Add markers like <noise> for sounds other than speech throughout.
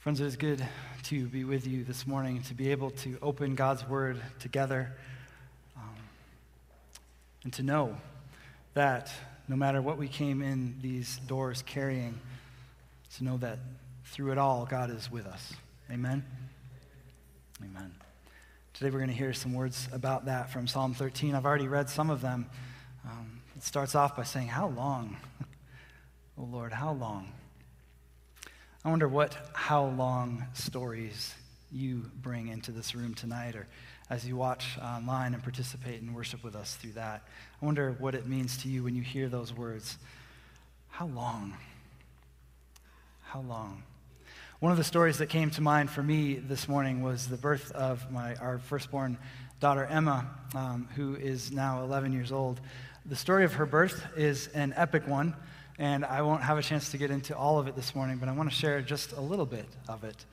Friends, it is good to be with you this morning, to be able to open God's Word together, um, and to know that no matter what we came in these doors carrying, to know that through it all, God is with us. Amen? Amen. Today we're going to hear some words about that from Psalm 13. I've already read some of them. Um, it starts off by saying, How long? <laughs> oh Lord, how long? I wonder what how long stories you bring into this room tonight or as you watch online and participate and worship with us through that. I wonder what it means to you when you hear those words. How long? How long? One of the stories that came to mind for me this morning was the birth of my, our firstborn daughter, Emma, um, who is now 11 years old. The story of her birth is an epic one, and I won't have a chance to get into all of it this morning, but I want to share just a little bit of it.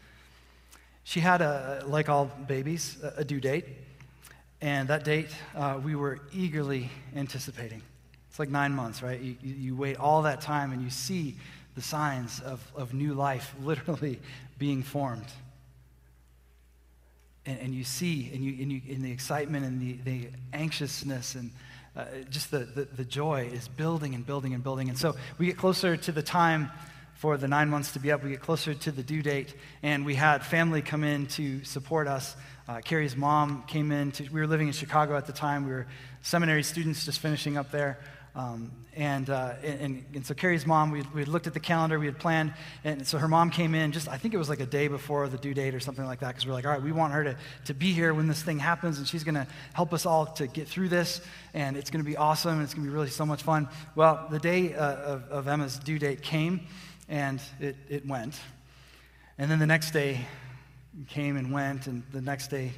She had, a, like all babies, a due date, and that date uh, we were eagerly anticipating. It's like nine months, right? You, you wait all that time and you see the signs of, of new life <laughs> literally being formed. And, and you see, and you, and you, in the excitement and the, the anxiousness and uh, just the, the, the joy is building and building and building. And so we get closer to the time for the nine months to be up. We get closer to the due date, and we had family come in to support us. Uh, Carrie's mom came in. To, we were living in Chicago at the time. We were seminary students just finishing up there. Um, and, uh, and, and, so Carrie's mom, we, we looked at the calendar, we had planned, and so her mom came in just, I think it was like a day before the due date or something like that, because we're like, all right, we want her to, to be here when this thing happens, and she's going to help us all to get through this, and it's going to be awesome, and it's going to be really so much fun. Well, the day uh, of, of Emma's due date came, and it, it went. And then the next day came and went, and the next day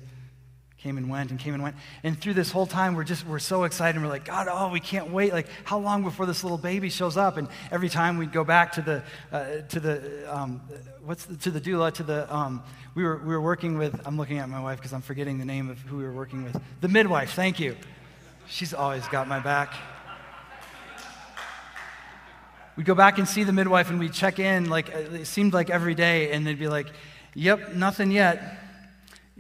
came and went and came and went. And through this whole time, we're just, we're so excited. And we're like, God, oh, we can't wait. Like, how long before this little baby shows up? And every time we'd go back to the, uh, to the, um, what's the, to the doula, to the, um, we were, we were working with, I'm looking at my wife because I'm forgetting the name of who we were working with. The midwife, thank you. She's always got my back. We'd go back and see the midwife and we'd check in, like, it seemed like every day, and they'd be like, yep, nothing yet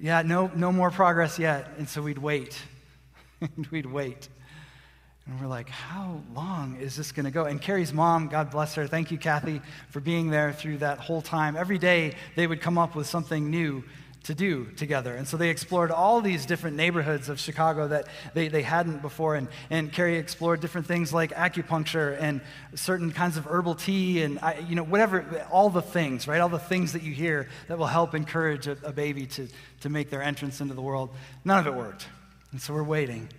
yeah, no, no more progress yet. And so we'd wait. <laughs> and we'd wait. And we're like, how long is this going to go? And Carrie's mom, God bless her, thank you, Kathy, for being there through that whole time. Every day they would come up with something new to do together. And so they explored all these different neighborhoods of Chicago that they, they hadn't before. And, and Carrie explored different things like acupuncture and certain kinds of herbal tea and, you know, whatever, all the things, right? All the things that you hear that will help encourage a, a baby to, to make their entrance into the world. None of it worked. And so we're waiting.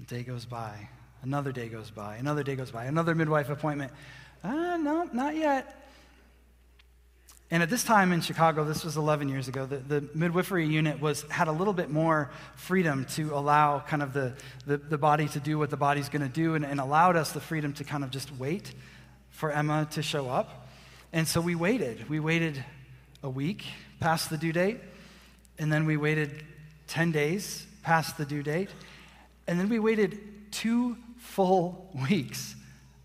A day goes by. Another day goes by. Another day goes by. Another midwife appointment. Uh, no, not yet. And at this time in Chicago, this was 11 years ago, the, the midwifery unit was, had a little bit more freedom to allow kind of the, the, the body to do what the body's going to do and, and allowed us the freedom to kind of just wait for Emma to show up. And so we waited. We waited a week past the due date, and then we waited 10 days past the due date, and then we waited two full <laughs> weeks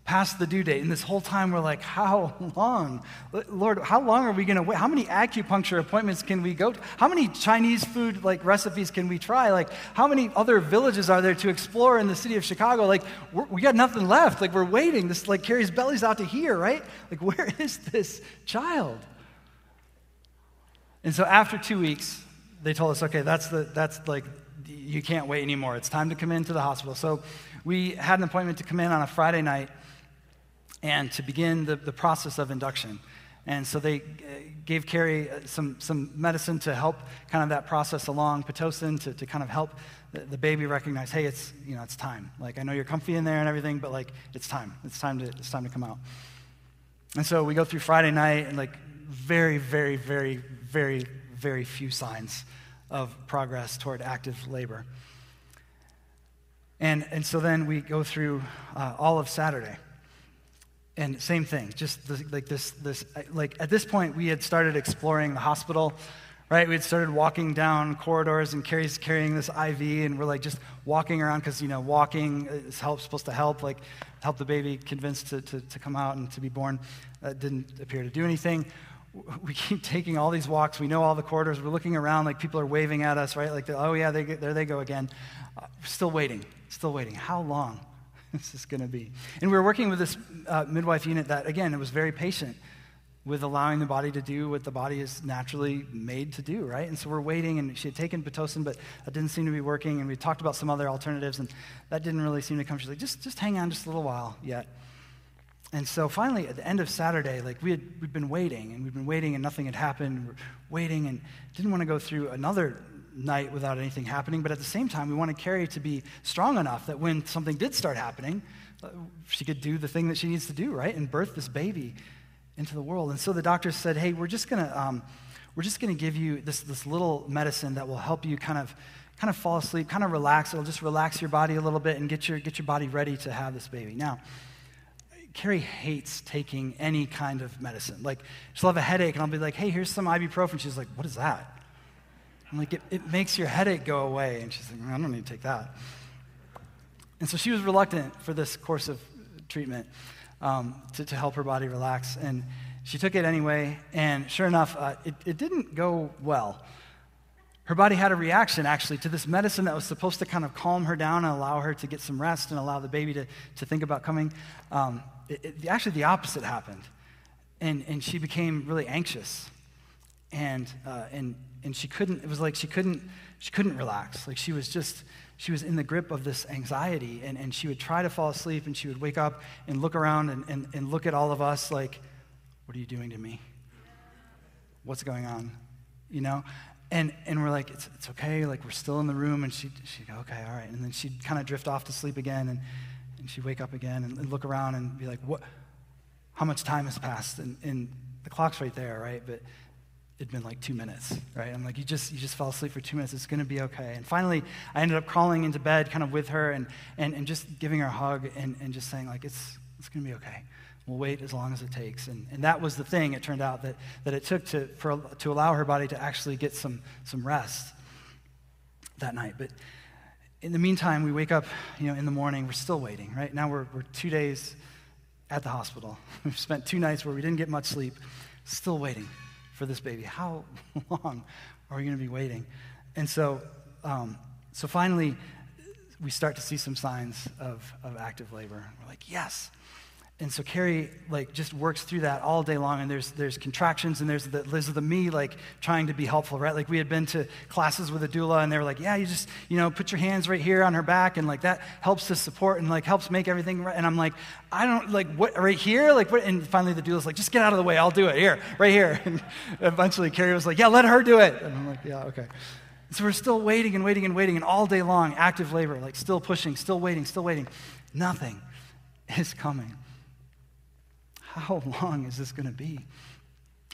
past the due date. And this whole time we're like, how long? Lord, how long are we going to wait? How many acupuncture appointments can we go to? How many Chinese food like recipes can we try? Like, how many other villages are there to explore in the city of Chicago? Like, we got nothing left. Like, we're waiting. This like Carrie's belly's out to here, right? Like, <laughs> where is this child? And so after two weeks, they told us, okay, that's the that's like you can't wait anymore. It's time to come into the hospital. So we had an appointment to come in on a Friday night and to begin the, the process of induction. And so they uh, gave Carrie uh, some, some medicine to help kind of that process along, Pitocin, to, to kind of help the, the, baby recognize, hey, it's, you know, it's time. Like, I know you're comfy in there and everything, but like, it's time. It's time to, it's time to come out. And so we go through Friday night and like very, very, very, very, very few signs of progress toward active labor. And, and so then we go through uh, all of Saturday. And same thing, just like this, this, like at this point, we had started exploring the hospital, right? We had started walking down corridors and Carrie's carrying this IV, and we're like just walking around because, you know, walking is help, supposed to help, like help the baby convinced to, to, to come out and to be born. That didn't appear to do anything. we keep taking all these walks. We know all the corridors. We're looking around like people are waving at us, right? Like, oh, yeah, they, there they go again. Uh, still waiting, still waiting. How long <laughs> is going to be? And we were working with this uh, midwife unit that, again, it was very patient with allowing the body to do what the body is naturally made to do, right? And so we're waiting, and she had taken Pitocin, but that didn't seem to be working. And we talked about some other alternatives, and that didn't really seem to come. She's like, just, just hang on just a little while yet. And so finally, at the end of Saturday, like we had we'd been waiting and we'd been waiting and nothing had happened. We're waiting and didn't want to go through another night without anything happening. But at the same time, we wanted Carrie to be strong enough that when something did start happening, uh, she could do the thing that she needs to do, right? And birth this baby into the world. And so the doctor said, hey, we're just going to. Um, we're just going to give you this, this little medicine that will help you kind of kind of fall asleep, kind of relax. It'll just relax your body a little bit and get your, get your body ready to have this baby. Now, Carrie hates taking any kind of medicine. Like, she'll have a headache, and I'll be like, hey, here's some ibuprofen. She's like, what is that? I'm like, it, it makes your headache go away. And she's like, I don't need to take that. And so she was reluctant for this course of treatment um, to, to help her body relax. And she took it anyway, and sure enough, uh, it, it didn't go well her body had a reaction actually to this medicine that was supposed to kind of calm her down and allow her to get some rest and allow the baby to, to think about coming. Um, it, it, actually, the opposite happened. And, and she became really anxious. And, uh, and, and she couldn't, it was like she couldn't, she couldn't relax. Like she was just, she was in the grip of this anxiety. And, and she would try to fall asleep and she would wake up and look around and, and, and look at all of us like, what are you doing to me? What's going on? You know? And, and we're like, it's, it's okay. Like, we're still in the room. And she'd, she'd go, okay, all right. And then she'd kind of drift off to sleep again. And, and she'd wake up again and, and, look around and be like, what, how much time has passed? And, and the clock's right there, right? But it'd been like two minutes, right? I'm like, you just, you just fell asleep for two minutes. It's going to be okay. And finally, I ended up crawling into bed kind of with her and, and, and just giving her a hug and, and just saying, like, it's, it's going to be okay. We'll wait as long as it takes. And, and that was the thing, it turned out, that, that it took to, for, to allow her body to actually get some, some rest that night. But in the meantime, we wake up you know, in the morning, we're still waiting, right? Now we're, we're two days at the hospital. <laughs> We've spent two nights where we didn't get much sleep, still waiting for this baby. How <laughs> long are we going to be waiting? And so, um, so finally, we start to see some signs of, of active labor. We're like, yes, and so Carrie like just works through that all day long and there's there's contractions and there's the there's the me like trying to be helpful right? Like we had been to classes with a doula and they were like yeah you just you know put your hands right here on her back and like that helps to support and like helps make everything right. And I'm like I don't like what right here? Like what? And finally the doula's like just get out of the way. I'll do it. Here right here. <laughs> And eventually Carrie was like yeah let her do it. And I'm like yeah okay. So we're still waiting and waiting and waiting and all day long active labor like still pushing still waiting still waiting. Nothing is coming how <laughs> long is this going to be?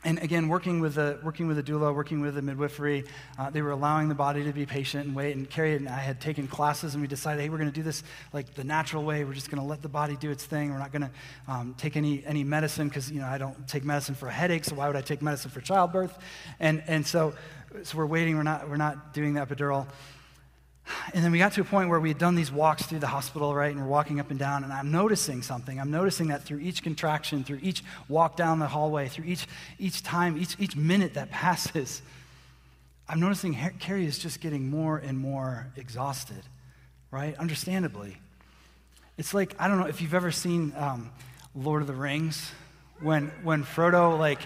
And again, working with a, working with a doula, working with a midwifery, uh, they were allowing the body to be patient and wait. And Carrie and I had taken classes, and we decided, hey, we're going to do this like the natural way. We're just going to let the body do its thing. We're not going to um, take any, any medicine because, you know, I don't take medicine for a headache, so why would I take medicine for childbirth? And, and so, so we're waiting. We're not, we're not doing the epidural. And then we got to a point where we had done these walks through the hospital, right? And we're walking up and down, and I'm noticing something. I'm noticing that through each contraction, through each walk down the hallway, through each, each time, each, each minute that <laughs> passes, I'm noticing Carrie is just getting more and more exhausted, right? Understandably. It's like, I don't know if you've ever seen um, Lord of the Rings, when, when Frodo, like,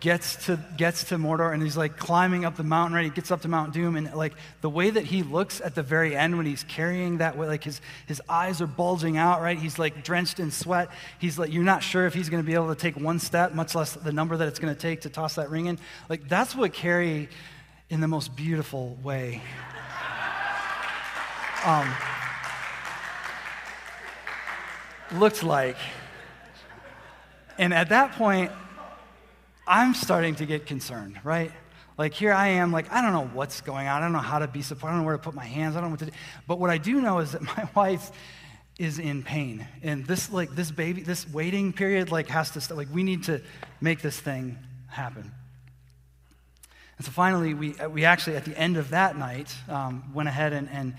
gets to, gets to Mordor and he's like climbing up the mountain, right? He gets up to Mount Doom and like the way that he looks at the very end when he's carrying that way, like his, his eyes are bulging out, right? He's like drenched in sweat. He's like, you're not sure if he's going to be able to take one step, much less the number that it's going to take to toss that ring in. Like that's what Carrie in the most beautiful way. <laughs> Um, looked like. And at that point, I'm starting to get concerned, right? Like here I am, like I don't know what's going on. I don't know how to be supported. I don't know where to put my hands. I don't know what to do. But what I do know is that <laughs> my wife is in pain, and this like this baby, this waiting period, like has to st- like we need to make this thing happen. And so finally, we we actually at the end of that night um, went ahead and, and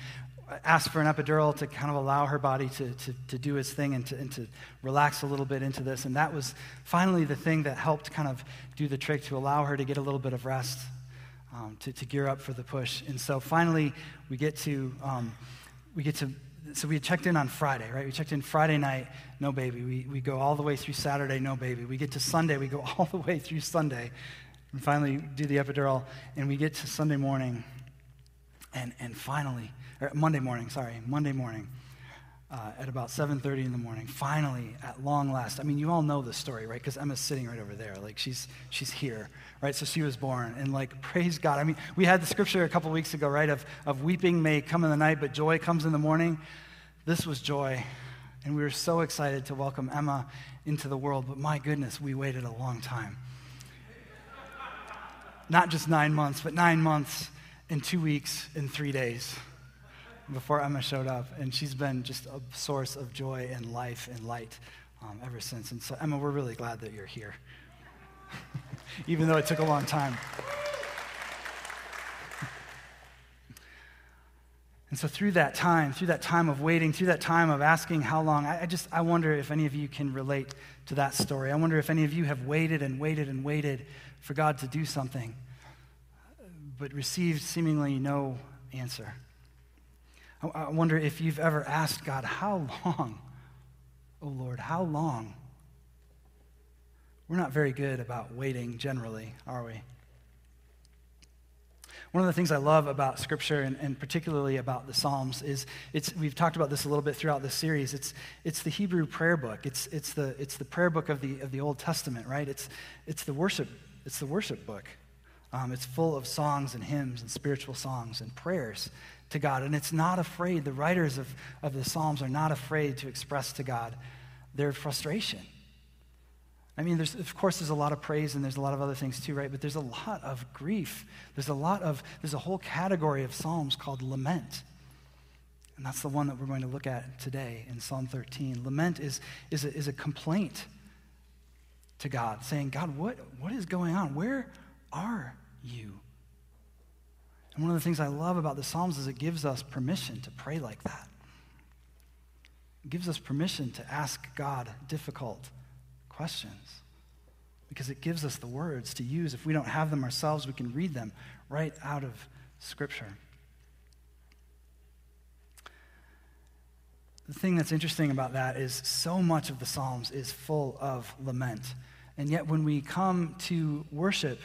asked for an epidural to kind of allow her body to, to, to do its thing and to, and to relax a little bit into this. And that was finally the thing that helped kind of do the trick to allow her to get a little bit of rest, um, to, to gear up for the push. And so finally, we get to, um, we get to, so we checked in on Friday, right? We checked in Friday night, no baby. We, we go all the way through Saturday, no baby. We get to Sunday, we go <laughs> all the way through Sunday, and finally do the epidural. And we get to Sunday morning, and, and finally, Monday morning, sorry, Monday morning, uh, at about 7.30 in the morning, finally, at long last. I mean, you all know the story, right? Because Emma's sitting right over there. Like, she's, she's here, right? So she was born. And, like, praise God. I mean, we had the scripture a couple weeks ago, right, of, of weeping may come in the night, but joy comes in the morning. This was joy. And we were so excited to welcome Emma into the world. But my goodness, we waited a long time. Not just nine months, but nine months and two weeks and three days before Emma showed up. And she's been just a source of joy and life and light um, ever since. And so, Emma, we're really glad that you're here, <laughs> even though it took a long time. And so through that time, through that time of waiting, through that time of asking how long, I, I, just I wonder if any of you can relate to that story. I wonder if any of you have waited and waited and waited for God to do something, but received seemingly no answer. I, wonder if you've ever asked God, How long? Oh Lord, how long? We're not very good about waiting generally, are we? One of the things I love about Scripture and, and, particularly about the Psalms is it's, we've talked about this a little bit throughout this series. It's, it's the Hebrew prayer book. It's, it's, the, it's the prayer book of the, of the Old Testament, right? It's, it's, the, worship, it's the worship book. Um, it's full of songs and hymns and spiritual songs and prayers to God. And it's not afraid, the writers of, of the Psalms are not afraid to express to God their frustration I mean, there's, of course, there's a lot of praise and there's a lot of other things too, right? But there's a lot of grief. There's a lot of, there's a whole category of Psalms called lament. And that's the one that we're going to look at today in Psalm 13. Lament is, is, a, is a complaint to God, saying, God, what, what is going on? Where are you? And one of the things I love about the Psalms is it gives us permission to pray like that. It gives us permission to ask God difficult questions because it gives us the words to use. If we don't have them ourselves, we can read them right out of Scripture. The thing that's interesting about that is so much of the Psalms is full of lament. And yet, when we come to worship,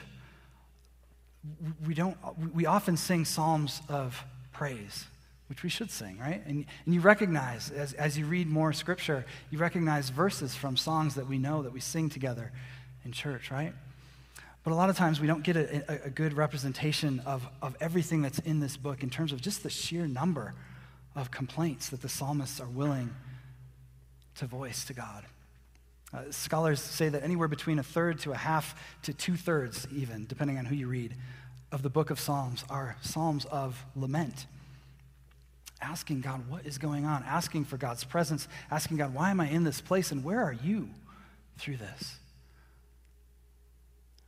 we, don't, uh, we often sing psalms of praise which we should sing, right? And, and you recognize, as, as you read more scripture, you recognize verses from songs that we know that we sing together in church, right? But a lot of times we don't get a, a, a good representation of, of everything that's in this book in terms of just the sheer number of complaints that the psalmists are willing to voice to God. Uh, scholars say that anywhere between a third to a half to two thirds, even, depending on who you read, of the book of Psalms are psalms of lament asking God, what is going on? Asking for God's presence, asking God, why am I in this place and where are you through this?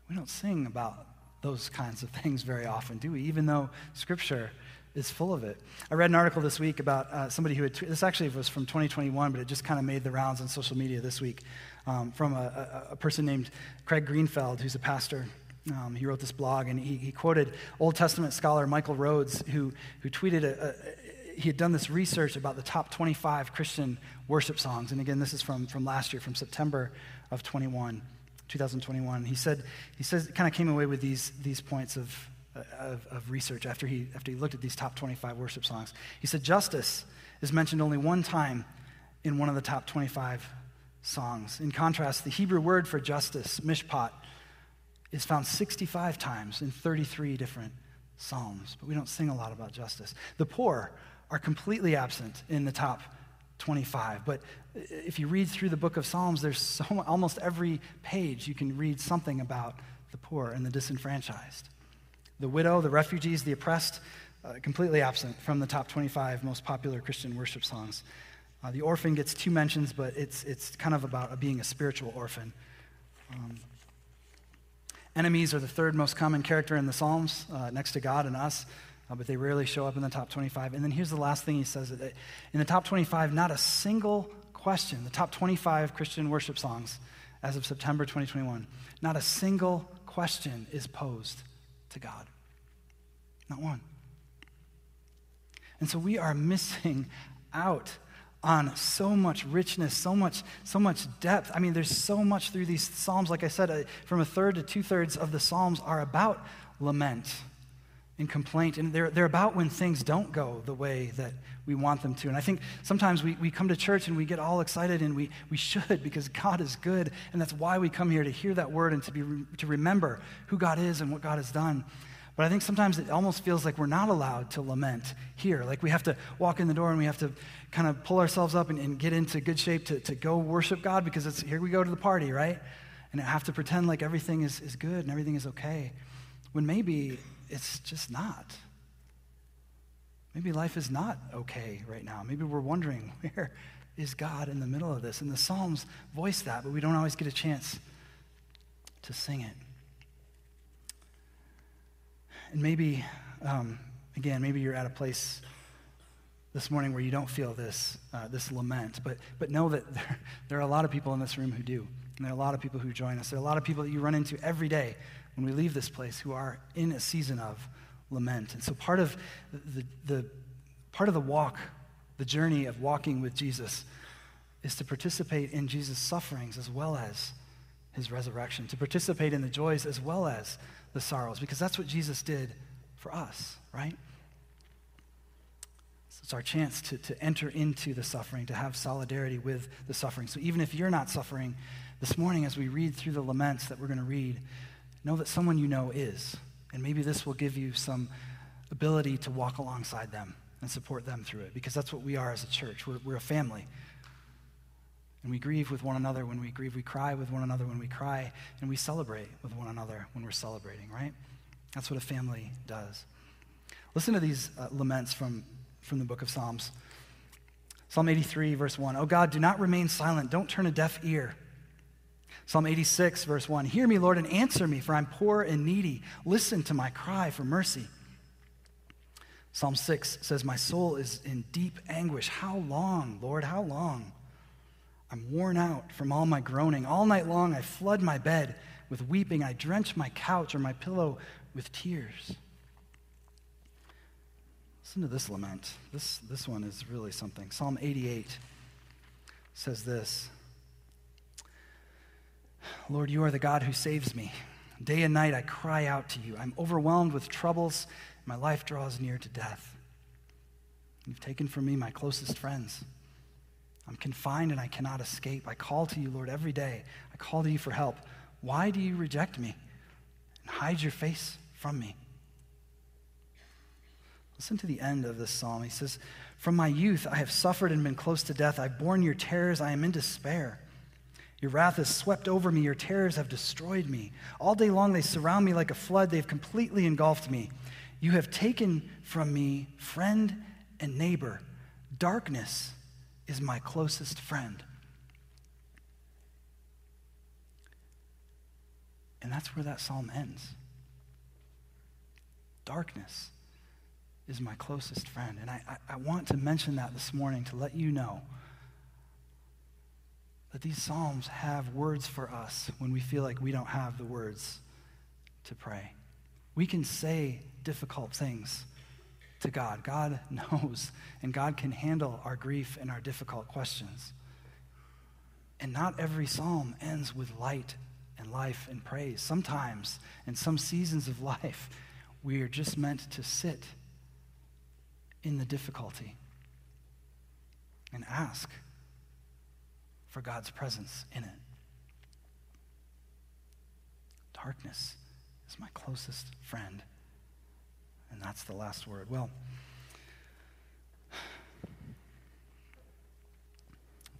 We don't sing about those kinds of <laughs> things very often, do we? Even though Scripture is full of it. I read an article this week about uh, somebody who had, this actually was from 2021, but it just kind of made the rounds on social media this week, um, from a, a, a, person named Craig Greenfield, who's a pastor. Um, he wrote this blog, and he, he, quoted Old Testament scholar Michael Rhodes, who, who tweeted a, he had done this research about the top 25 Christian worship songs. And again, this is from, from last year, from September of 21, 2021. He said, he says, kind of came away with these, these points of, of, of research after he, after he looked at these top 25 worship songs. He said, Justice is mentioned only one time in one of the top 25 songs. In contrast, the Hebrew word for justice, mishpat, is found 65 times in 33 different psalms, but we don't sing a lot about justice. The poor are completely absent in the top 25. But if you read through the book of Psalms, there's so almost every page you can read something about the poor and the disenfranchised. The widow, the refugees, the oppressed, uh, completely absent from the top 25 most popular Christian worship songs. Uh, the orphan gets two mentions, but it's, it's kind of about being a spiritual orphan. Um, enemies are the third most common character in the Psalms, uh, next to God and us. uh, but they rarely show up in the top 25. And then here's the last thing he says in the top 25, not a single question, the top 25 Christian worship songs as of September 2021, not a single question is posed to God. Not one. And so we are <laughs> missing out on so much richness, so much, so much depth. I mean, there's so much through these Psalms. Like I said, uh, from a third to two thirds of the Psalms are about lament and complaint. And they're, they're about when things don't go the way that we want them to. And I think sometimes we, we come to church and we get all excited, and we, we should <laughs> because God is good. And that's why we come here to hear that word and to, be, to remember who God is and what God has done. But I think sometimes it almost feels like we're not allowed to lament here. Like we have to walk in the door and we have to kind of pull ourselves up and, and get into good shape to, to go worship God because it's here we go to the party, right? And I have to pretend like everything is, is good and everything is okay. When maybe it's just not. Maybe life is not okay right now. Maybe we're wondering, <laughs> where is God in the middle of this? And the Psalms voice that, but we don't always get a chance to sing it. And maybe, um, again, maybe you're at a place this morning where you don't feel this, uh, this lament, but, but know that <laughs> there, there are a lot of people in this room who do. And there are a lot of people who join us. There are a lot of people that you run into every day when we leave this place who are in a season of lament. And so part of the, the, part of the walk, the journey of walking with Jesus, is to participate in Jesus' sufferings as well as his resurrection, to participate in the joys as well as the sorrows, because that's what Jesus did for us, right? So it's our chance to, to enter into the suffering, to have solidarity with the suffering. So even if you're not suffering, this morning as we read through the laments that we're going to read, know that someone you know is. And maybe this will give you some ability to walk alongside them and support them through it, because that's what we are as a church. We're, we're a family. And we grieve with one another when we grieve. We cry with one another when we cry. And we celebrate with one another when we're celebrating, right? That's what a family does. Listen to these uh, laments from, from the book of Psalms. Psalm 83, verse 1. Oh God, do not remain silent. Don't turn a deaf ear. Psalm 86, verse 1. Hear me, Lord, and answer me, for I'm poor and needy. Listen to my cry for mercy. Psalm 6 says, My soul is in deep anguish. How long, Lord? How long? I'm worn out from all my groaning. All night long I flood my bed with weeping. I drench my couch or my pillow with tears. Listen to this lament. This, this one is really something. Psalm 88 says this Lord, you are the God who saves me. Day and night I cry out to you. I'm overwhelmed with troubles. My life draws near to death. You've taken from me my closest friends. I'm confined and I cannot escape. I call to you, Lord, every day. I call to you for help. Why do you reject me and hide your face from me? Listen to the end of this psalm. He says, From my youth I have suffered and been close to death. I've borne your terrors. I am in despair. Your wrath has swept over me. Your terrors have destroyed me. All day long they surround me like a flood. They've completely engulfed me. You have taken from me friend and neighbor. Darkness is my closest friend. And that's where that psalm ends. Darkness is my closest friend. And I, I, I, want to mention that this morning to let you know that these psalms have words for us when we feel like we don't have the words to pray. We can say difficult things to God. God <laughs> knows, and God can handle our grief and our difficult questions. And not every psalm ends with light and life and praise. Sometimes, in some seasons of <laughs> life, we are just meant to sit in the difficulty and ask for God's presence in it. Darkness is my closest friend. And that's the last word. Well,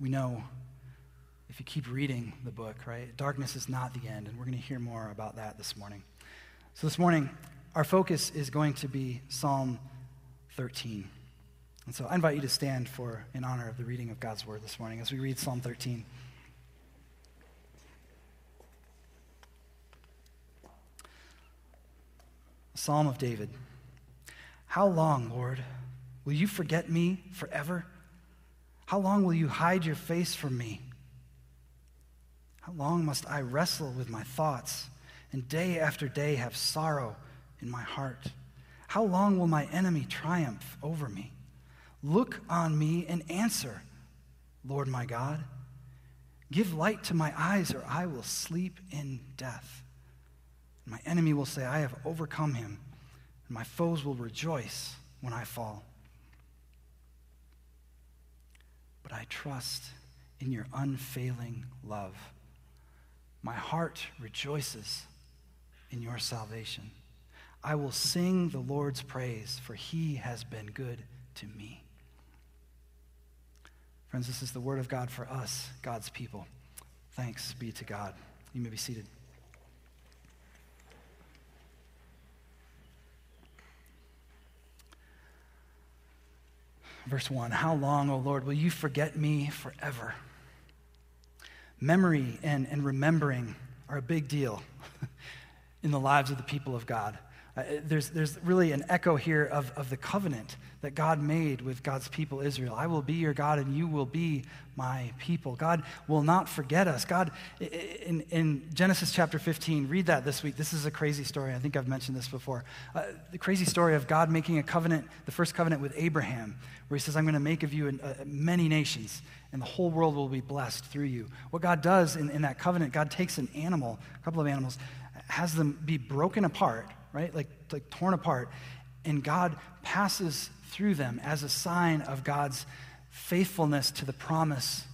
we know if you keep reading the book, right, darkness is not the end, and we're going to hear more about that this morning. So, this morning, our focus is going to be Psalm 13. And so I invite you to stand for in honor of the reading of God's word this morning as we read Psalm 13. Psalm of David. How long, Lord, will you forget me forever? How long will you hide your face from me? How long must I wrestle with my thoughts and day after day have sorrow in my heart? How long will my enemy triumph over me? Look on me and answer, Lord my God. Give light to my eyes, or I will sleep in death. My enemy will say, I have overcome him, my foes will rejoice when I fall. But I trust in your unfailing love. My heart rejoices in your salvation. I will sing the Lord's praise, for he has been good to me. Friends, this is the word of God for us, God's people. Thanks be to God. You may be seated. Verse 1 How long, O Lord, will you forget me forever? Memory and, and remembering are a big deal <laughs> in the lives of the people of God. Uh, there's, there's really an echo here of, of the covenant that God made with God's people Israel. I will be your God and you will be my people. God will not forget us. God, in, in Genesis chapter 15, read that this week. This is a crazy story. I think I've mentioned this before. Uh, the crazy story of God making a covenant, the first covenant with Abraham, where he says, I'm going to make of you uh, many nations and the whole world will be blessed through you. What God does in, in that covenant, God takes an animal, a couple of animals, has them be broken apart right? Like, like torn apart. And God passes through them as a sign of God's faithfulness to the promise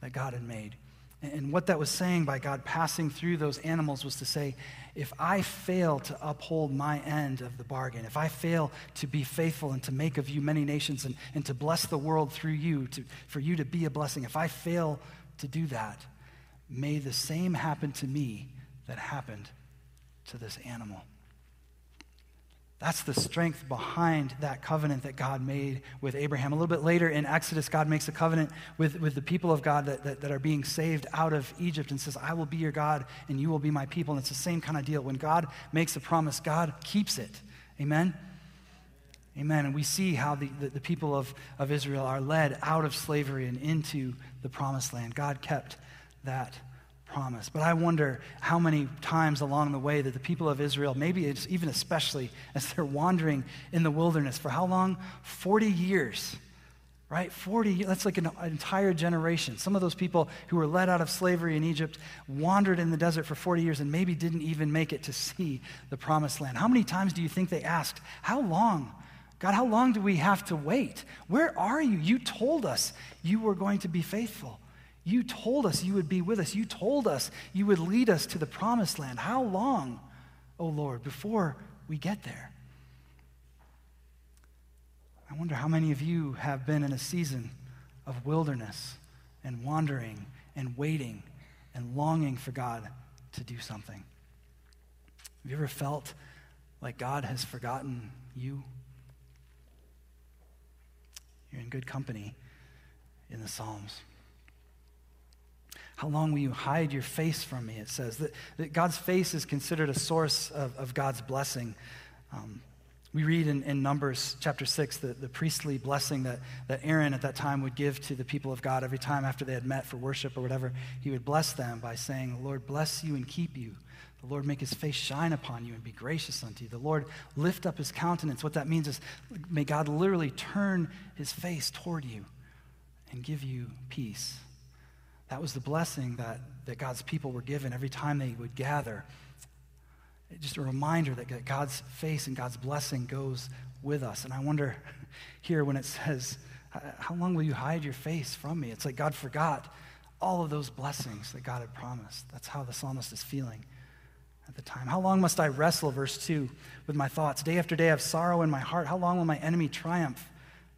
that God had made. And what that was saying by God passing through those animals was to say, if I fail to uphold my end of the bargain, if I fail to be faithful and to make of you many nations and, and to bless the world through you, to, for you to be a blessing, if I fail to do that, may the same happen to me that happened to this animal. That's the strength behind that covenant that God made with Abraham. A little bit later in Exodus, God makes a covenant with, with the people of God that, that, that, are being saved out of Egypt and says, I will be your God and you will be my people. And it's the same kind of deal. When God makes a promise, God keeps it. Amen? Amen. And we see how the, the, the people of, of Israel are led out of slavery and into the promised land. God kept that promise. But I wonder how many times along the way that the people of Israel, maybe it's even especially <laughs> as they're wandering in the wilderness, for how long? 40 years, right? 40, that's like an, an entire generation. Some of those people who were led out of slavery in Egypt wandered in the desert for 40 years and maybe didn't even make it to see the promised land. How many times do you think they asked, How long? God, how long do we have to wait? Where are you? You told us you were going to be faithful. You told us you would be with us. You told us you would lead us to the promised land. How long, O oh Lord, before we get there? I wonder how many of you have been in a season of wilderness and wandering and waiting and longing for God to do something. Have you ever felt like God has forgotten you? You're in good company in the Psalms. How long will you hide your face from me? It says that, that God's face is considered a source of, of God's blessing. Um, we read in, in, Numbers chapter 6 the, the priestly blessing that, that Aaron at that time would give to the people of God every time after they had met for worship or whatever. He would bless them by saying, The Lord bless you and keep you. The Lord make his face shine upon you and be gracious unto you. The Lord lift up his countenance. What that means is, may God literally turn his face toward you and give you peace. That was the blessing that, that God's people were given every time they would gather. Just a reminder that God's face and God's blessing goes with us. And I wonder <laughs> here when it says, How long will you hide your face from me? It's like God forgot all of those blessings that God had promised. That's how the psalmist is feeling at the time. How long must I wrestle, verse 2, with my thoughts? Day after day I have sorrow in my heart. How long will my enemy triumph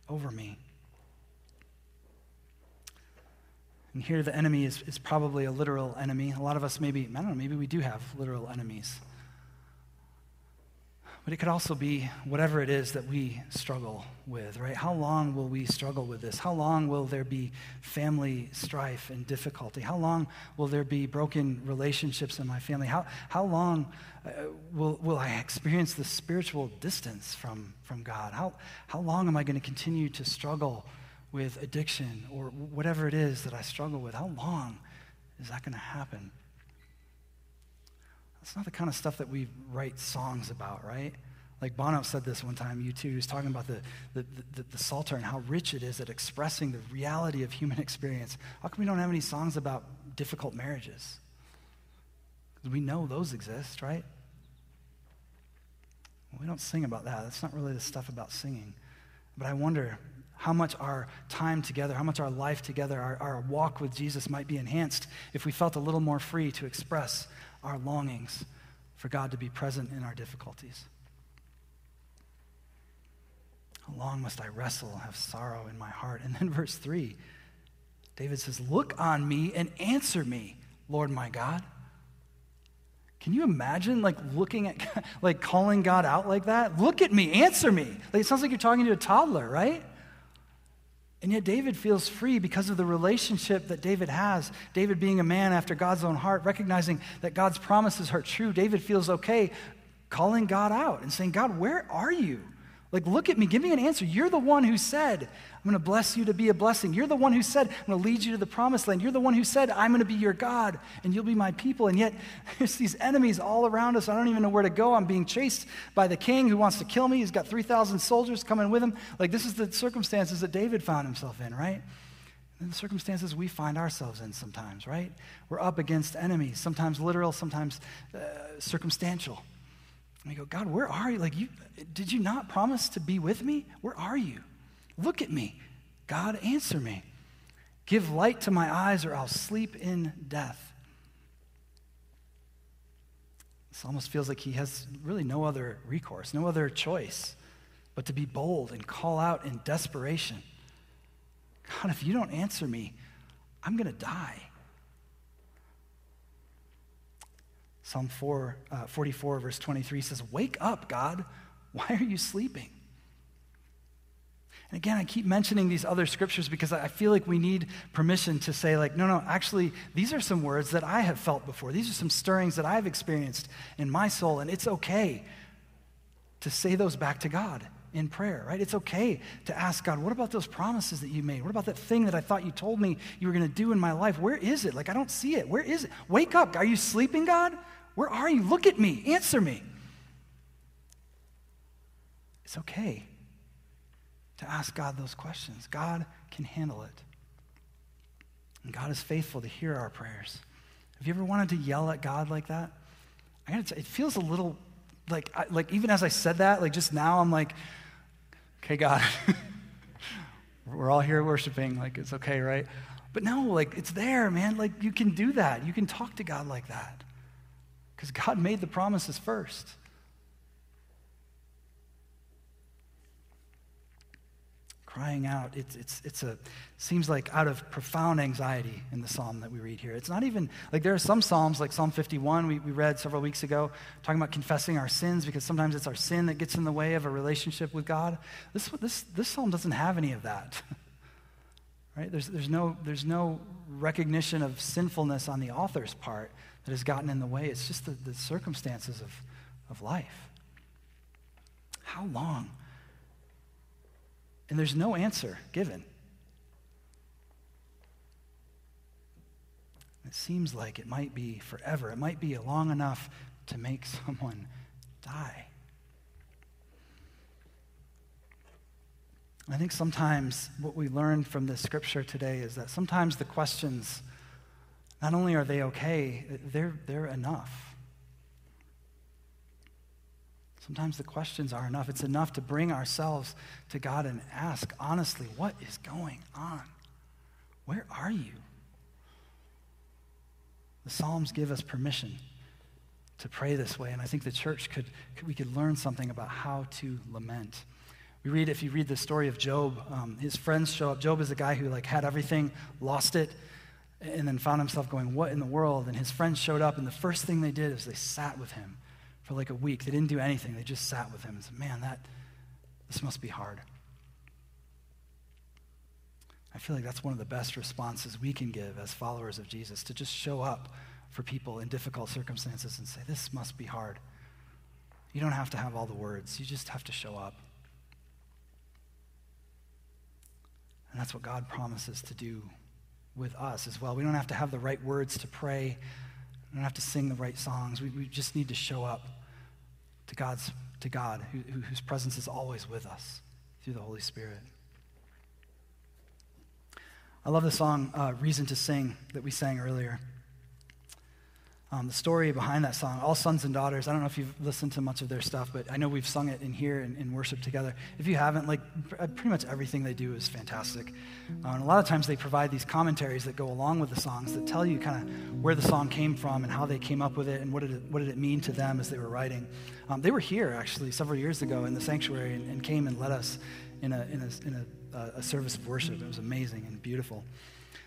over me? And here the enemy is, is probably a literal enemy. A lot of us maybe, I don't know, maybe we do have literal enemies. But it could also be whatever it is that we struggle with, right? How long will we struggle with this? How long will there be family strife and difficulty? How long will there be broken relationships in my family? How, how long uh, will, will I experience the spiritual distance from, from God? How, how long am I going to continue to struggle with addiction or whatever it is that I struggle with? How long is that going to happen? It's not the kind of stuff that we write songs about, right? Like Bono said this one time, U2, he was talking about the, the, the, the, Psalter and how rich it is at expressing the reality of human experience. How come we don't have any songs about difficult marriages? Because we know those exist, right? Well, we don't sing about that. That's not really the stuff about singing. But I wonder how much our time together, how much our life together, our, our walk with Jesus might be enhanced if we felt a little more free to express our longings for God to be present in our difficulties. How long must I wrestle, have sorrow in my heart? And then verse 3, David says, Look on me and answer me, Lord my God. Can you imagine like looking at, <laughs> like calling God out like that? Look at me, answer me. Like it sounds like you're talking to a toddler, right? And yet, David feels free because of the relationship that David has. David, being a man after God's own heart, recognizing that God's promises are true, David feels okay calling God out and saying, God, where are you? Like, look at me, give me an answer. You're the one who said, I'm going to bless you to be a blessing. You're the one who said, I'm going to lead you to the promised land. You're the one who said, I'm going to be your God and you'll be my people. And yet, <laughs> there's these enemies all around us. I don't even know where to go. I'm being chased by the king who wants to kill me. He's got 3,000 soldiers coming with him. Like, this is the circumstances that David found himself in, right? And the circumstances we find ourselves in sometimes, right? We're up against enemies, sometimes literal, sometimes uh, circumstantial. And we go, God, where are you? Like, you, did you not promise to be with me? Where are you? Look at me. God, answer me. Give light to my eyes, or I'll sleep in death. This almost feels like he has really no other recourse, no other choice but to be bold and call out in desperation God, if you don't answer me, I'm going to die. Psalm 4, uh, 44, verse 23 says, Wake up, God. Why are you sleeping? And again, I keep mentioning these other scriptures because I feel like we need permission to say, like, no, no, actually, these are some words that I have felt before. These are some stirrings that I've experienced in my soul, and it's okay to say those back to God in prayer, right? It's okay to ask God, what about those promises that you made? What about that thing that I thought you told me you were going to do in my life? Where is it? Like, I don't see it. Where is it? Wake up. Are you sleeping, God? Where are you? Look at me. Answer me. It's okay to ask God those questions. God can handle it. And God is faithful to hear our prayers. Have you ever wanted to yell at God like that? I gotta tell, it feels a little like, like even as I said that, like just now, I'm like, okay, God, <laughs> we're all here worshiping. Like it's okay, right? But no, like it's there, man. Like you can do that. You can talk to God like that. Because God made the promises first. Crying out, it's, it's, it's seems like out of profound anxiety in the psalm that we read here. It's not even, like there are some psalms, like Psalm 51, we, we read several weeks ago, talking about confessing our sins because sometimes it's our sin that gets in the way of a relationship with God. This, this, this psalm doesn't have any of that. <laughs> right? There's, there's, no, there's no recognition of sinfulness on the author's part that has gotten in the way. It's just the, the circumstances of, of life. How long? And there's no answer given. It seems like it might be forever. It might be long enough to make <laughs> someone die. I think sometimes what we learn from this scripture today is that sometimes the questions not only are they okay, they're, they're enough. Sometimes the questions are enough. It's enough to bring ourselves to God and ask honestly, what is going on? Where are you? The Psalms give us permission to pray this way, and I think the church could, could we could learn something about how to lament. We read, if you read the story of Job, um, his friends show up. Job is a guy who like had everything, lost it, and then found himself going, What in the world? And his friends showed up, and the first thing they did is they sat with him for like a week. They didn't do anything. They just sat with him and said, Man, that, this must be hard. I feel like that's one of the best responses we can give as followers of Jesus to just show up for people in difficult circumstances and say, This must be hard. You don't have to have all the words, you just have to show up. And that's what God promises to do with us as well. We don't have to have the right words to pray, we don't have to sing the right songs. We, we just need to show up to, God's, to God, who, whose presence is always with us through the Holy Spirit. I love the song uh, Reason to Sing that we sang earlier. Um, the story behind that song, All Sons and Daughters, I don't know if you've listened to much of their stuff, but I know we've sung it in here in, in worship together. If you haven't, like uh, pretty much everything they do is fantastic. Uh, and a lot of times they provide these commentaries that go along with the songs that tell you kind of where the song came from and how they came up with it and what did it, what did it mean to them as they were writing. Um, they were here actually several years ago in the sanctuary and, and came and led us in a, in a, in a, uh, a service of worship. It was amazing and beautiful.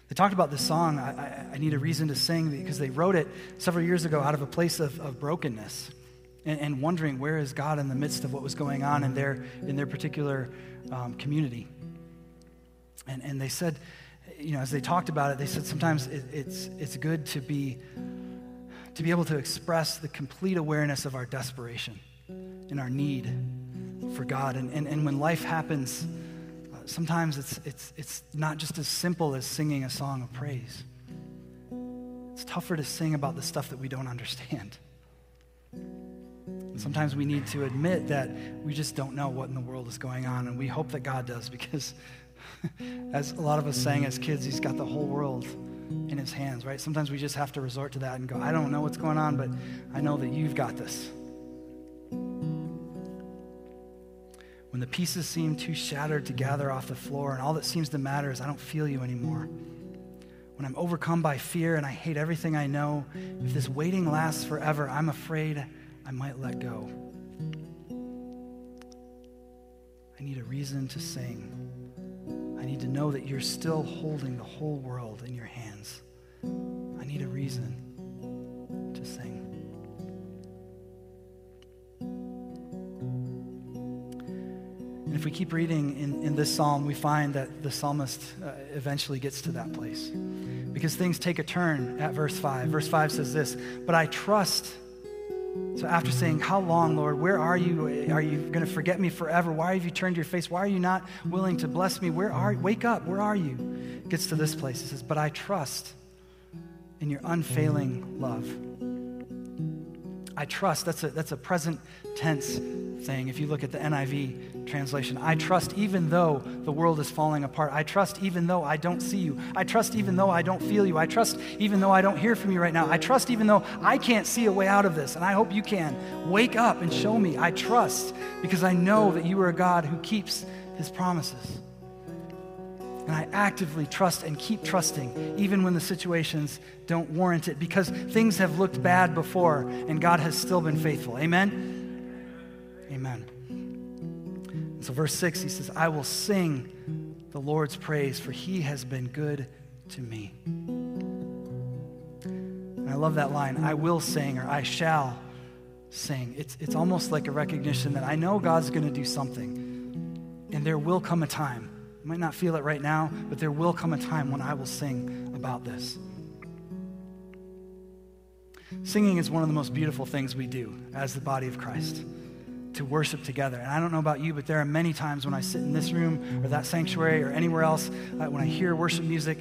They talked about this song, I, I, I, Need a Reason to Sing, because they wrote it several years ago out of a place of, of brokenness and, and, wondering where is God in the midst of what was going on in their, in their particular um, community. And, and they said, you know, as they talked about it, they said sometimes it, it's, it's good to be, to be able to express the complete awareness of our desperation and our need for God. And, and, and when life happens, sometimes it's, it's, it's not just as simple as singing a song of praise. It's tougher to sing about the stuff that we don't understand. And sometimes we need to admit that we just don't know what in the world is going on, and we hope that God does because, <laughs> as a lot of us sang as kids, He's got the whole world in His hands, right? Sometimes we just have to resort to that and go, I don't know what's going on, but I know that you've got this. When the pieces seem too shattered to gather off the floor, and all that seems to matter is I don't feel you anymore. When I'm overcome by fear and I hate everything I know, if this waiting lasts forever, I'm afraid I might let go. I need a reason to sing. I need to know that you're still holding the whole world in your hands. I need a reason if we keep reading in, in this psalm, we find that the psalmist uh, eventually gets to that place. Because things take a turn at verse 5. Verse 5 says this But I trust. So after saying, How long, Lord? Where are you? Are you going to forget me forever? Why have you turned your face? Why are you not willing to bless me? Where are? Wake up. Where are you? Gets to this place. He says, But I trust in your unfailing love. I trust. That's a, that's a present tense thing. If you look at the NIV translation, I trust even though the world is falling apart. I trust even though I don't see you. I trust even though I don't feel you. I trust even though I don't hear from you right now. I trust even though I can't see a way out of this. And I hope you can. Wake up and show me. I trust because I know that you are a God who keeps his promises. And I actively trust and keep trusting, even when the situations don't warrant it, because things have looked bad before and God has still been faithful. Amen. So, verse 6, he says, I will sing the Lord's praise, for he has been good to me. And I love that line I will sing, or I shall sing. It's, it's almost like a recognition that I know God's going to do something, and there will come a time you might not feel it right now, but there will come a time when I will sing about this. Singing is one of the most beautiful things we do as the body of Christ to worship together. And I don't know about you, but there are many times when I sit in this room or that sanctuary or anywhere else, uh, when I hear worship music,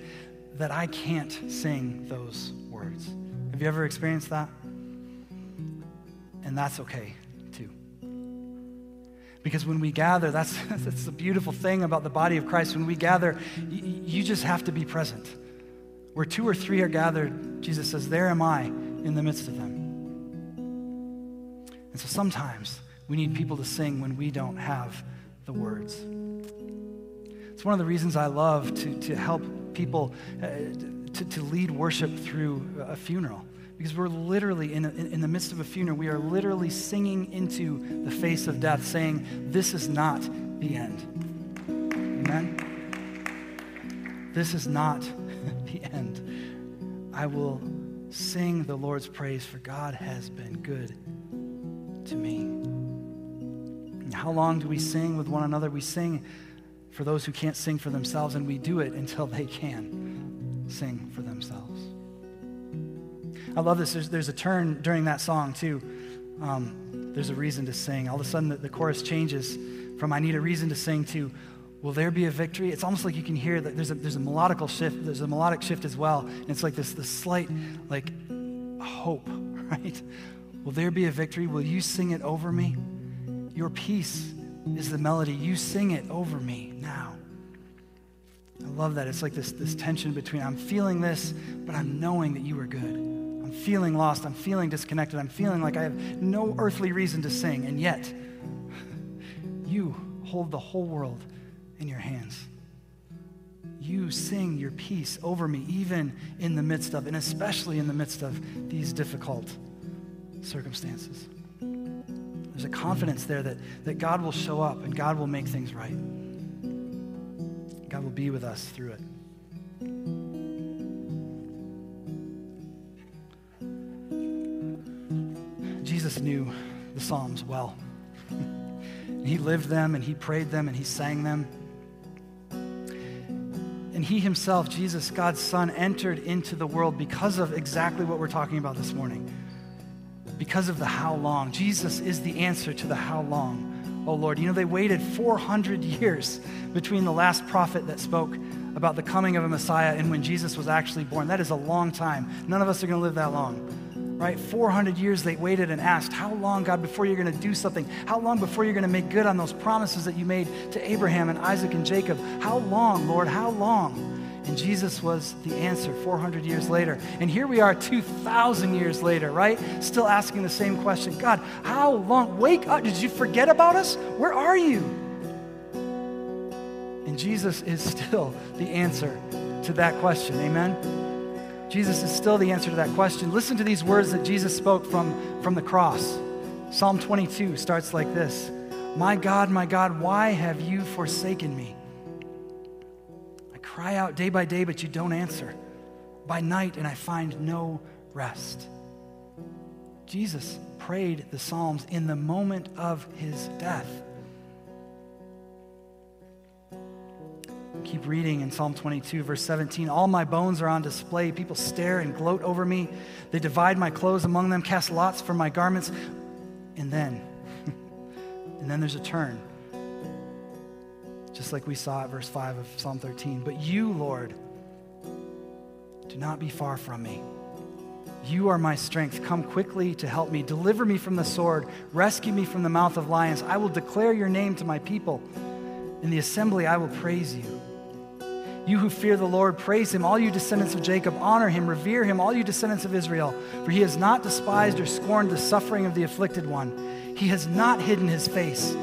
that I can't sing those words. Have you ever experienced that? And that's okay. Too. Because when we gather, that's, <laughs> that's the beautiful thing about the body of Christ. When we gather, you, you just have to be present. Where two or three are gathered, Jesus says, There am I in the midst of them. And so sometimes we need people to sing when we don't have the words. It's one of the reasons I love to, to help people uh, to, to lead worship through a funeral because we're literally in, a, in the midst of a funeral, we are literally singing into the face of death, saying, This is not the end. Amen? This is not <laughs> the end. I will sing the Lord's praise, for God has been good to me. How long do we sing with one another? We sing for those who can't sing for themselves, and we do it until they can sing for themselves. I love this. There's, there's a turn during that song, too. Um, there's a reason to sing. All of a sudden, the, the chorus changes from I need a reason to sing to will there be a victory? It's almost like you can hear that there's a, there's a melodical shift. There's a melodic shift as well. And it's like this, this slight, like, hope, <laughs> right? Will there be a victory? Will you sing it over me? Your peace is the melody. You sing it over me now. I love that. It's like this, this tension between I'm feeling this, but I'm knowing that you are good. I'm feeling lost. I'm feeling disconnected. I'm feeling like I have no earthly reason to sing. And yet, <sighs> you hold the whole world in your hands. You sing your peace over me, even in the midst of, and especially in the midst of these difficult circumstances. There's a confidence there that, that God will show up and God will make things right. God will be with us through it. Jesus knew the Psalms well. <laughs> he lived them and he prayed them and he sang them. And he himself, Jesus, God's Son, entered into the world because of exactly what we're talking about this morning because of the how long. Jesus is the answer to the how long, oh Lord. You know, they waited 400 years between the last prophet that spoke about the coming of a Messiah and when Jesus was actually born. That is a long time. None of us are going to live that long. Right? 400 years they waited and asked, How long, God, before you're going to do something? How long before you're going to make good on those promises that you made to Abraham and Isaac and Jacob? How long, Lord? How long? And Jesus was the answer 400 years later. And here we are 2,000 years later, right? Still asking the same question God, how long? Wake up. Did you forget about us? Where are you? And Jesus is still the answer to that question. Amen? Jesus is still the answer to that question. Listen to these words that Jesus spoke from, from the cross. Psalm 22 starts like this My God, my God, why have you forsaken me? Cry out day by day, but you don't answer. By night, and I find no rest. Jesus prayed the Psalms in the moment of his death. Keep reading in Psalm 22, verse 17. All my bones are on display. People stare and gloat over me. They divide my clothes among them, cast lots for my garments. And then, <laughs> and then there's a turn just like we saw at verse 5 of Psalm 13. But you, Lord, do not be far from me. You are my strength. Come quickly to help me. Deliver me from the sword. Rescue me from the mouth of lions. I will declare your name to my people. In the assembly, I will praise you. You who fear the Lord, praise him. All you descendants of Jacob, honor him, revere him, all you descendants of Israel. For he has not despised or scorned the suffering of the afflicted one. He has not hidden his face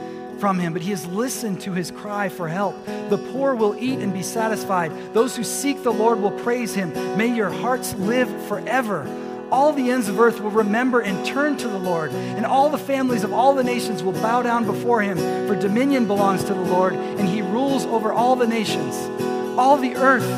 from him, but he has listened to his cry for help. The poor will eat and be satisfied. Those who seek the Lord will praise him. May your hearts live forever. All the ends of earth will remember and turn to the Lord, and all the families of all the nations will bow down before him. For dominion belongs to the Lord, and he rules over all the nations. All the earth,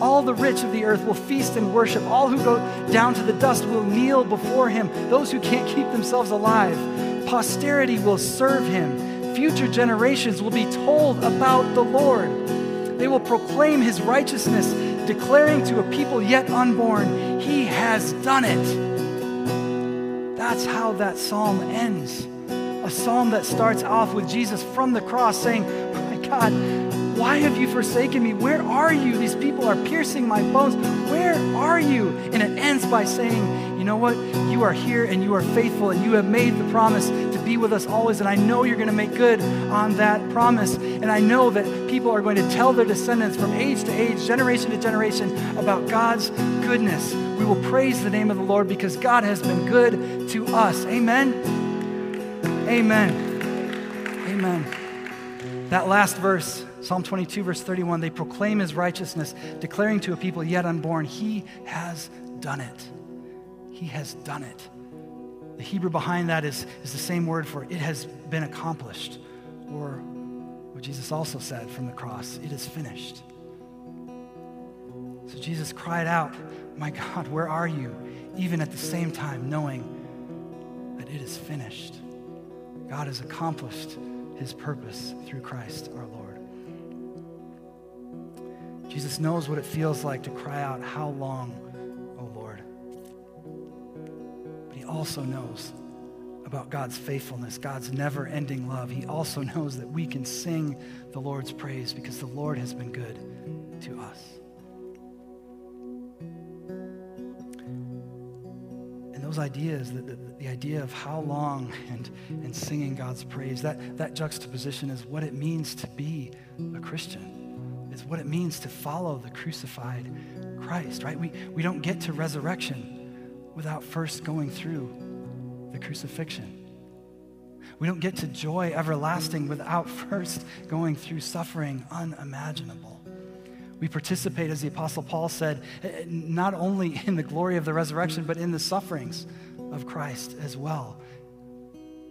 all the rich of the earth will feast and worship. All who go down to the dust will kneel before him. Those who can't keep themselves alive, posterity will serve him future generations will be told about the Lord. They will proclaim his righteousness, declaring to a people yet unborn, He has done it. That's how that psalm ends. A psalm that starts off with Jesus from the cross saying, oh My God, why have you forsaken me? Where are you? These people are piercing my bones. Where are you? And it ends by saying, You know what? You are here and you are faithful and you have made the promise be with us always. And I know you're going to make good on that promise. And I know that people are going to tell their descendants from age to age, generation to generation, about God's goodness. We will praise the name of the Lord because God has been good to us. Amen. Amen. Amen. That last verse, Psalm 22, verse 31, they proclaim his righteousness, declaring to a people yet unborn, He has done it. He has done it. The Hebrew behind that is, is the same word for it has been accomplished, or what Jesus also said from the cross it is finished. So Jesus cried out, My God, where are you? Even at the same time, knowing that it is finished. God has accomplished his purpose through Christ our Lord. Jesus knows what it feels like to cry out, How long, also knows about God's faithfulness, God's never ending love. He also knows that we can sing the Lord's praise because the Lord has been good to us. And those ideas, the, the, the, idea of how long and, and singing God's praise, that, that juxtaposition is what it means to be a Christian, is what it means to follow the crucified Christ, right? We, we don't get to resurrection without first going through the crucifixion. We don't get to joy everlasting without <laughs> first going through suffering unimaginable. We participate, as the Apostle Paul said, eh, eh, not only <laughs> in the glory of the resurrection, but in the sufferings of Christ as well.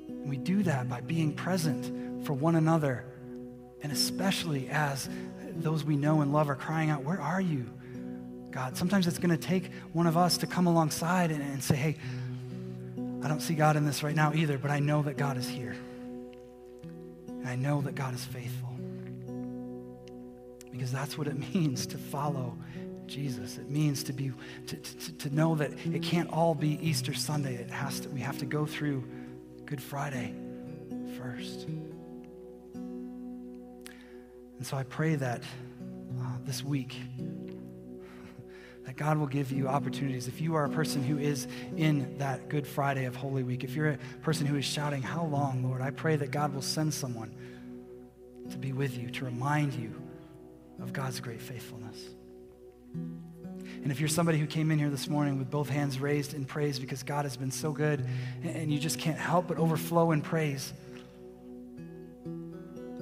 And we do that by being present for one another, and especially as those we know and love are crying out, Where are you, God? Sometimes it's going to take one of us to come alongside and, and say, Hey, I don't see God in this right now either, but I know that God is here. And I know that God is faithful. Because that's what it <laughs> means to follow Jesus. It means to be to, to, to know that it can't all be Easter Sunday. It has to we have to go through Good Friday first. And so I pray that uh, this week that God will give you opportunities. If you are a person who is in that Good Friday of Holy Week, if you're a person who is shouting, How long, Lord? I pray that God will send someone to be with you, to remind you of God's great faithfulness. And if you're somebody who came in here this morning with both hands raised in praise because God has been so good and you just can't help but overflow in praise,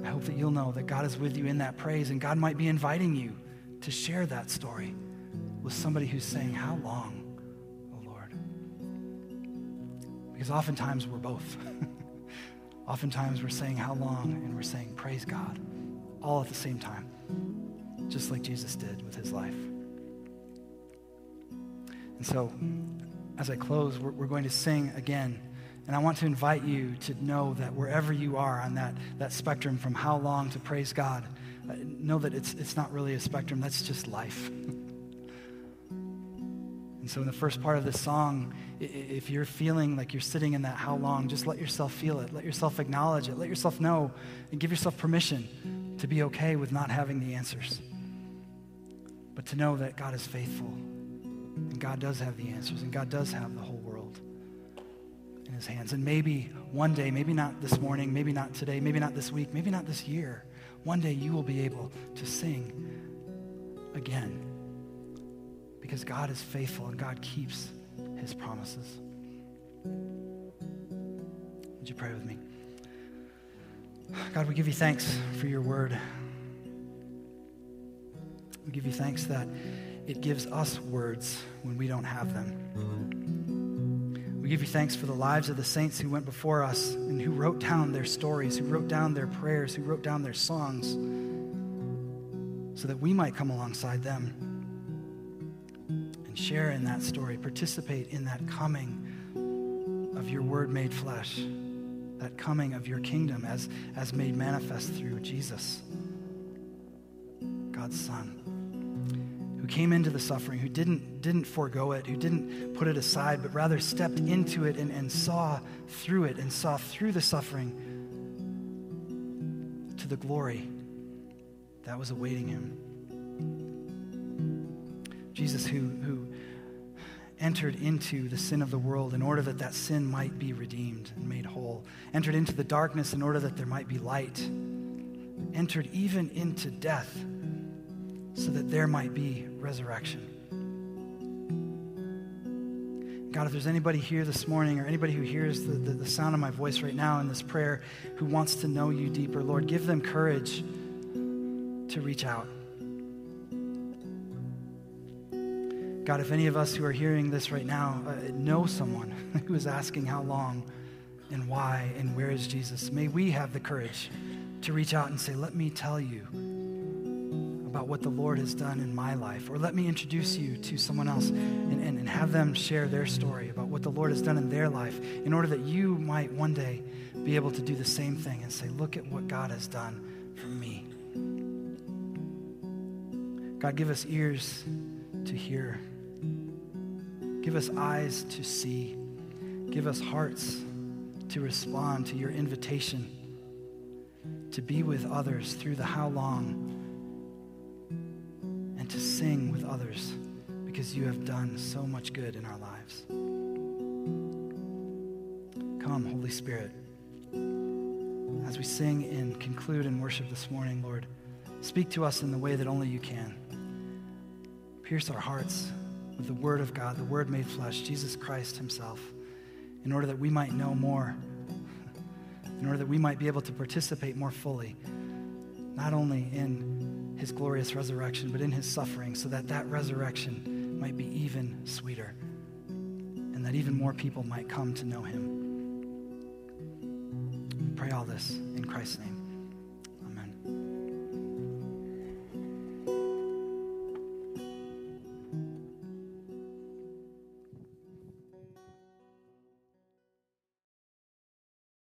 I hope that you'll know that God is with you in that praise and God might be inviting you to share that story with somebody who's saying, How long, oh Lord? Because oftentimes we're both. <laughs> oftentimes we're saying, How long? And we're saying, Praise God, all at the same time, just like Jesus did with his life. And so, as I close, we're, we're going to sing again. And I want to invite you to know that wherever you are on that, that spectrum from how long to praise God, uh, know that it's, it's not really a spectrum, that's just life. And so, in the first part of this song, if you're feeling like you're sitting in that how long, just let yourself feel it. Let yourself acknowledge it. Let yourself know and give yourself permission to be okay with not having the answers. But to know that God is faithful and God does have the answers and God does have the whole world in his hands. And maybe one day, maybe not this morning, maybe not today, maybe not this week, maybe not this year, one day you will be able to sing again because God is faithful and God keeps his promises. Would you pray with me? God, we give you thanks for your word. We give you thanks that it gives us words when we don't have them. We give you thanks for the lives of the saints who went before us and who wrote down their stories, who wrote down their prayers, who wrote down their songs, so that we might come alongside them share in that story, participate in that coming of your word made flesh, that coming of your kingdom as, as made manifest through Jesus, God's Son, who came into the suffering, who didn't, didn't forego it, who didn't put it aside, but rather stepped into it and, and saw through it and saw through the suffering to the glory that was awaiting him. Jesus, who, who entered into the sin of the world in order that that sin might be redeemed and made whole, entered into the darkness in order that there might be light, entered even into death so that there might be resurrection. God, if there's anybody here this morning or anybody who hears the, the, the, sound of my voice right now in this prayer who wants to know you deeper, Lord, give them courage to reach out. God, if any of us who are hearing this right now uh, know someone <laughs> who is asking how long and why and where is Jesus, may we have the courage to reach out and say, Let me tell you about what the Lord has done in my life. Or let me introduce you to someone else and, and, and have them share their story about what the Lord has done in their life in order that you might one day be able to do the same thing and say, Look at what God has done for me. God, give us ears to hear, give us eyes to see, give us hearts to respond to your invitation to be with others through the how long and to sing with others because you have done so much good in our lives. Come, Holy Spirit. As we sing and conclude and worship this morning, Lord, speak to us in the way that only you can. Pierce our hearts with the Word of God, the Word made flesh, Jesus Christ Himself, in order that we might know more, in order that we might be able to participate more fully, not only in His glorious resurrection, but in His suffering, so that that resurrection might be even sweeter, and that even more people might come to know Him. We pray all this in Christ's name.